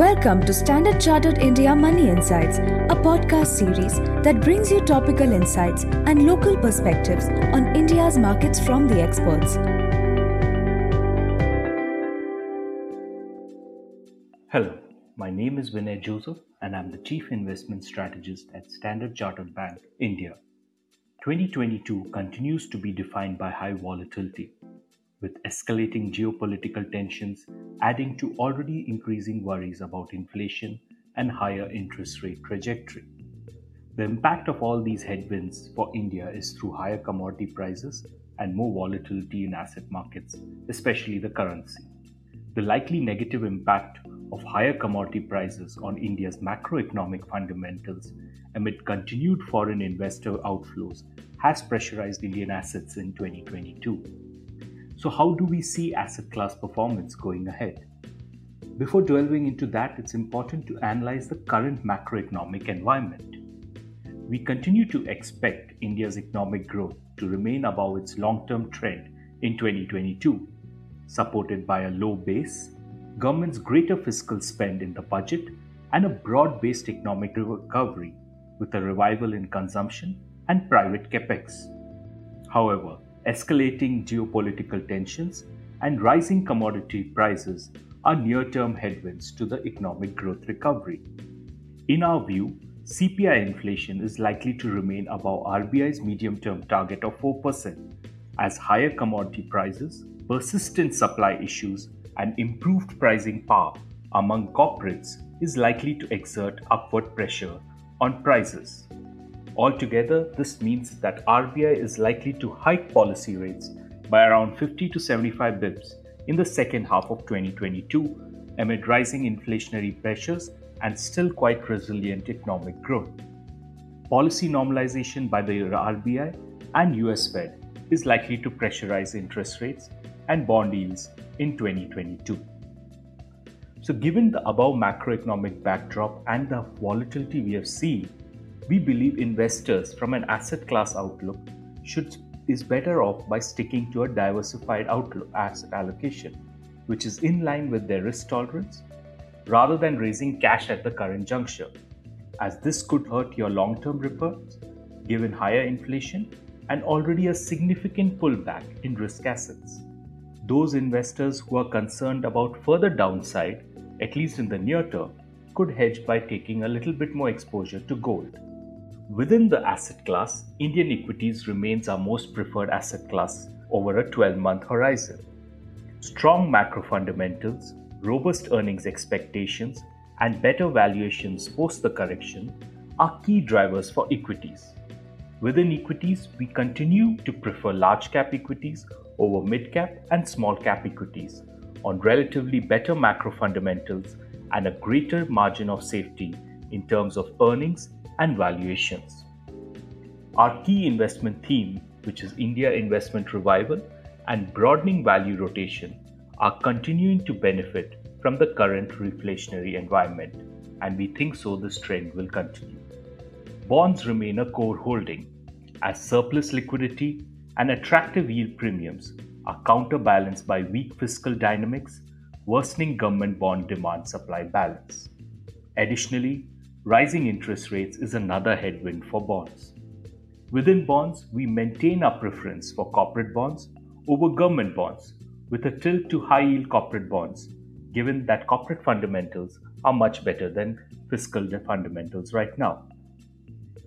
Welcome to Standard Chartered India Money Insights, a podcast series that brings you topical insights and local perspectives on India's markets from the experts. Hello, my name is Vinay Joseph and I'm the Chief Investment Strategist at Standard Chartered Bank, India. 2022 continues to be defined by high volatility with escalating geopolitical tensions adding to already increasing worries about inflation and higher interest rate trajectory. The impact of all these headwinds for India is through higher commodity prices and more volatility in asset markets, especially the currency. The likely negative impact of higher commodity prices on India's macroeconomic fundamentals amid continued foreign investor outflows has pressurized Indian assets in 2022. So, how do we see asset class performance going ahead? Before delving into that, it's important to analyze the current macroeconomic environment. We continue to expect India's economic growth to remain above its long term trend in 2022, supported by a low base, government's greater fiscal spend in the budget, and a broad based economic recovery with a revival in consumption and private capex. However, escalating geopolitical tensions, and rising commodity prices are near term headwinds to the economic growth recovery. In our view, CPI inflation is likely to remain above RBI's medium term target of 4%, as higher commodity prices, persistent supply issues, and improved pricing power among corporates is likely to exert upward pressure on prices. Altogether, this means that RBI is likely to hike policy rates by around 50 to 75 bips in the second half of 2022 amid rising inflationary pressures and still quite resilient economic growth. Policy normalization by the RBI and US Fed is likely to pressurize interest rates and bond yields in 2022. So, given the above macroeconomic backdrop and the volatility we have seen, we believe investors from an asset class outlook should is better off by sticking to a diversified outlook asset allocation which is in line with their risk tolerance rather than raising cash at the current juncture. As this could hurt your long-term returns given higher inflation and already a significant pullback in risk assets. Those investors who are concerned about further downside at least in the near term could hedge by taking a little bit more exposure to gold Within the asset class, Indian equities remains our most preferred asset class over a 12 month horizon. Strong macro fundamentals, robust earnings expectations, and better valuations post the correction are key drivers for equities. Within equities, we continue to prefer large cap equities over mid cap and small cap equities on relatively better macro fundamentals and a greater margin of safety in terms of earnings and valuations. Our key investment theme, which is India investment revival and broadening value rotation, are continuing to benefit from the current reflationary environment, and we think so this trend will continue. Bonds remain a core holding, as surplus liquidity and attractive yield premiums are counterbalanced by weak fiscal dynamics, worsening government bond demand supply balance. Additionally, rising interest rates is another headwind for bonds. Within bonds, we maintain our preference for corporate bonds over government bonds with a tilt to high yield corporate bonds, given that corporate fundamentals are much better than fiscal fundamentals right now.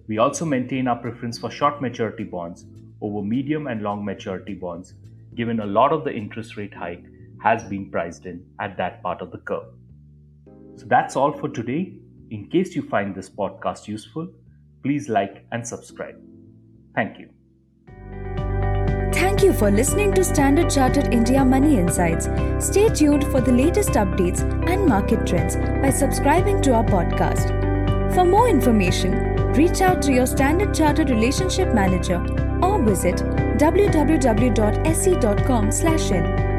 We also maintain our preference for short maturity bonds over medium and long maturity bonds, given a lot of the interest rate hike has been priced in at that part of the curve. So that's all for today. In case you find this podcast useful, please like and subscribe. Thank you. Thank you for listening to Standard Chartered India Money Insights. Stay tuned for the latest updates and market trends by subscribing to our podcast. For more information, reach out to your Standard Chartered Relationship Manager or visit www.sc.com/in.